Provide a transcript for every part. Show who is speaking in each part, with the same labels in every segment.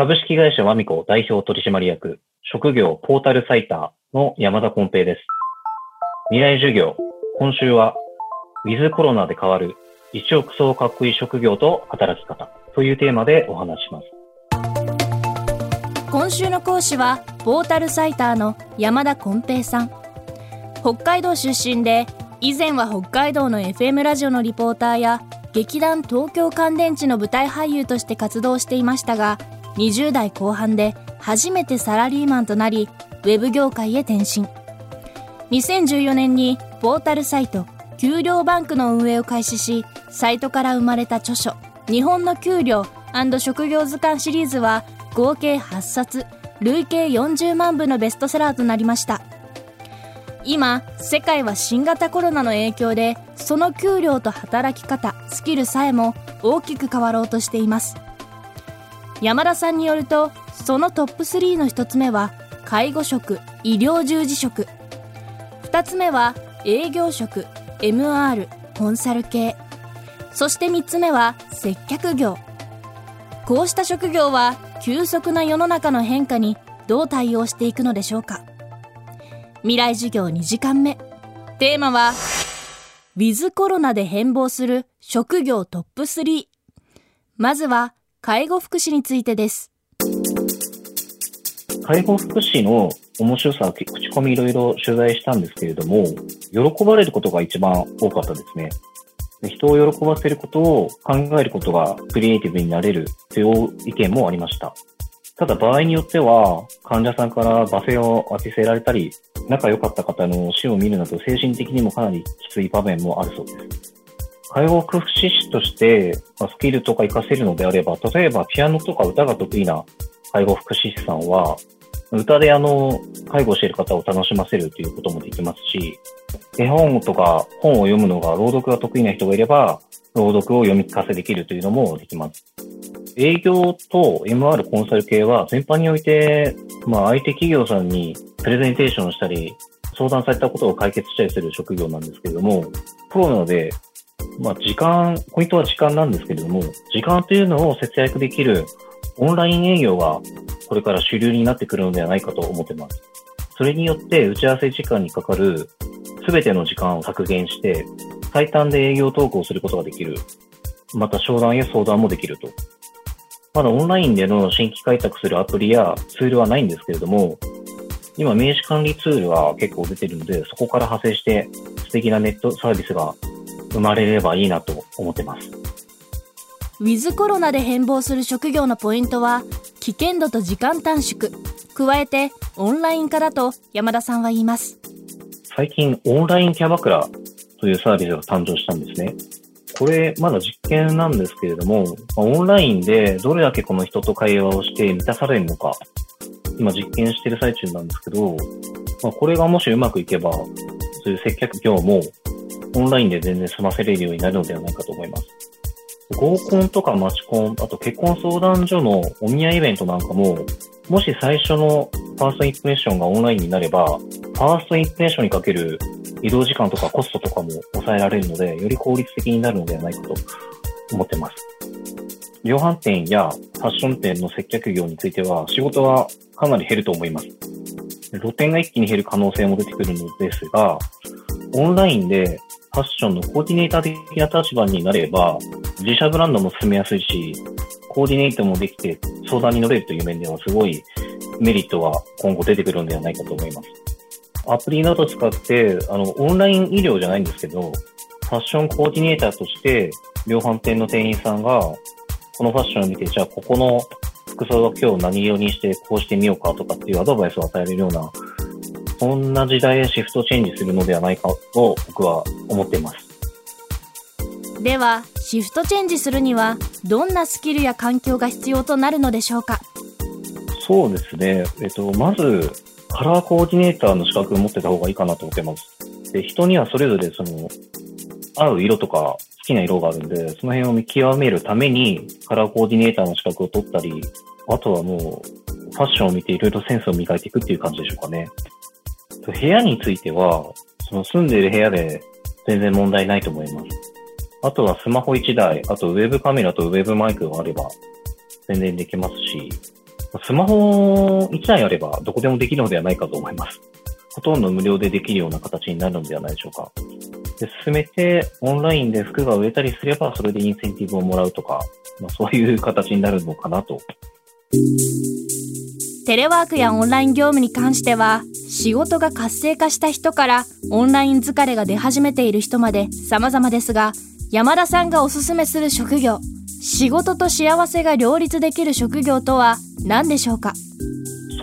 Speaker 1: 株式会社ワミコ代表取締役、職業ポータルサイターの山田コンペイです。未来授業、今週は、ウィズコロナで変わる一億総かっこいい職業と働き方というテーマでお話します。
Speaker 2: 今週の講師は、ポータルサイターの山田コンペイさん。北海道出身で、以前は北海道の FM ラジオのリポーターや劇団東京乾電池の舞台俳優として活動していましたが20代後半で初めてサラリーマンとなりウェブ業界へ転身。2014年にポータルサイト給料バンクの運営を開始しサイトから生まれた著書日本の給料職業図鑑シリーズは合計8冊累計40万部のベストセラーとなりました。今世界は新型コロナの影響でその給料と働き方スキルさえも大きく変わろうとしています。山田さんによるとそのトップ3の1つ目は介護職医療従事職2つ目は営業職 MR コンサル系そして3つ目は接客業こうした職業は急速な世の中の変化にどう対応していくのでしょうか未来授業2時間目。テーマは、ウィズコロナで変貌する職業トップ3。まずは、介護福祉についてです。
Speaker 1: 介護福祉の面白さ口コミいろいろ取材したんですけれども、喜ばれることが一番多かったですね。人を喜ばせることを考えることがクリエイティブになれるという意見もありました。ただ場合によっては、患者さんから罵声を当てせられたり、仲良かった方の死を見るなど精神的にもかなりきつい場面もあるそうです。介護福祉士として、まスキルとか活かせるのであれば、例えばピアノとか歌が得意な介護福祉士さんは、歌であの、介護している方を楽しませるということもできますし、絵本とか本を読むのが朗読が得意な人がいれば、朗読を読み聞かせできるというのもできます。営業と MR コンサル系は全般において、まあ相手企業さんにプレゼンテーションしたり、相談されたことを解決したりする職業なんですけれども、コロナで、まあ時間、ポイントは時間なんですけれども、時間というのを節約できるオンライン営業がこれから主流になってくるのではないかと思ってます。それによって打ち合わせ時間にかかる全ての時間を削減して、最短で営業投稿することができる。また商談や相談もできると。まだオンラインでの新規開拓するアプリやツールはないんですけれども、今名刺管理ツールは結構出てるので、そこから派生して素敵なネットサービスが生まれればいいなと思ってます。
Speaker 2: ウィズコロナで変貌する職業のポイントは、危険度と時間短縮、加えてオンライン化だと山田さんは言います。
Speaker 1: 最近オンラインキャバクラというサービスが誕生したんですね。これ、まだ実験なんですけれども、まあ、オンラインでどれだけこの人と会話をして満たされるのか、今実験してる最中なんですけど、まあ、これがもしうまくいけば、そういう接客業もオンラインで全然済ませれるようになるのではないかと思います。合コンとかマチコン、あと結婚相談所のお見合いイベントなんかも、もし最初のファーストインプレッションがオンラインになれば、ファーストインプレッションにかける移動時間とかコストとかも抑えられるので、より効率的になるのではないかと思ってます。量販店やファッション店の接客業については、仕事はかなり減ると思います。露店が一気に減る可能性も出てくるのですが、オンラインでファッションのコーディネーター的な立場になれば、自社ブランドも進めやすいし、コーディネートもできて相談に乗れるという面ではすごいメリットが今後出てくるのではないかと思います。アプリなど使って、あの、オンライン医療じゃないんですけど、ファッションコーディネーターとして、量販店の店員さんが、このファッションを見て、じゃあここの服装は今日何色にしてこうしてみようかとかっていうアドバイスを与えるような、そんな時代へシフトチェンジするのではないかと僕は思っています。
Speaker 2: では、シフトチェンジするには、どんなスキルや環境が必要となるのでしょうか？
Speaker 1: そうですね。えっと、まず、カラーコーディネーターの資格を持ってた方がいいかなと思ってます。で、人にはそれぞれその、合う色とか好きな色があるんで、その辺を見極めるために、カラーコーディネーターの資格を取ったり、あとはもう、ファッションを見ていろいろセンスを磨いていくっていう感じでしょうかね。部屋については、その住んでいる部屋で全然問題ないと思います。あとはスマホ1台、あとウェブカメラとウェブマイクがあれば全然できますし、スマホ1台あればどこでもできるのではないかと思います。ほとんど無料でできるような形になるのではないでしょうか。で進めて、オンラインで服が売れたりすれば、それでインセンティブをもらうとか、まあ、そういう形になるのかなと。
Speaker 2: テレワークやオンライン業務に関しては、仕事が活性化した人からオンライン疲れが出始めている人まで様々ですが、山田さんがおすすめする職業、仕事と幸せが両立できる職業とは何でしょうか？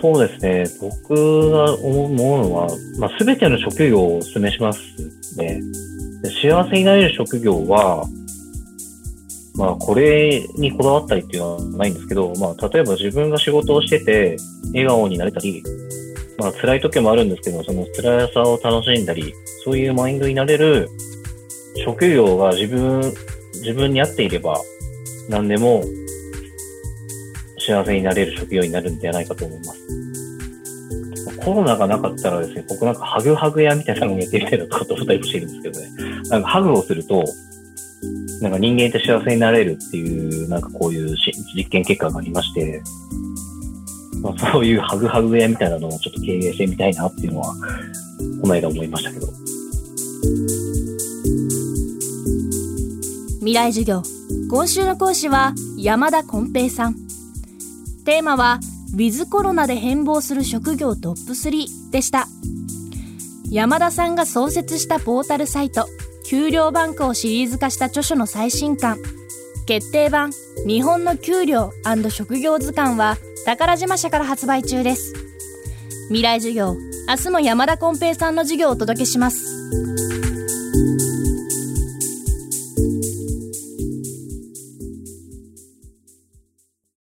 Speaker 1: そうですね。僕が思うのは、まあ、全ての職業をお勧めしますね。幸せになれる職業は、まあ、これにこだわったりっていうのはないんですけど、まあ、例えば自分が仕事をしてて、笑顔になれたり、まあ、辛い時もあるんですけど、その辛さを楽しんだり、そういうマインドになれる職業が自分、自分に合っていれば、何でも幸せになれる職業になるんではないかと思います。コロナがなかったらですね、僕なんかハグハグ屋みたいなのをやってみたいなとと思ったりもしてるんですけどね。なんかハグをすると、なんか人間って幸せになれるっていう、なんかこういう実験結果がありまして、まあ、そういうハグハグ屋みたいなのをちょっと経営してみたいなっていうのは、この間思いましたけど。
Speaker 2: 未来授業。今週の講師は山田こん平さん。テーマは、ウィズコロナで変貌する職業トップ3でした。山田さんが創設したポータルサイト、給料バンクをシリーズ化した著書の最新刊、決定版、日本の給料職業図鑑は、宝島社から発売中です。未来授業、明日も山田こん平さんの授業をお届けします。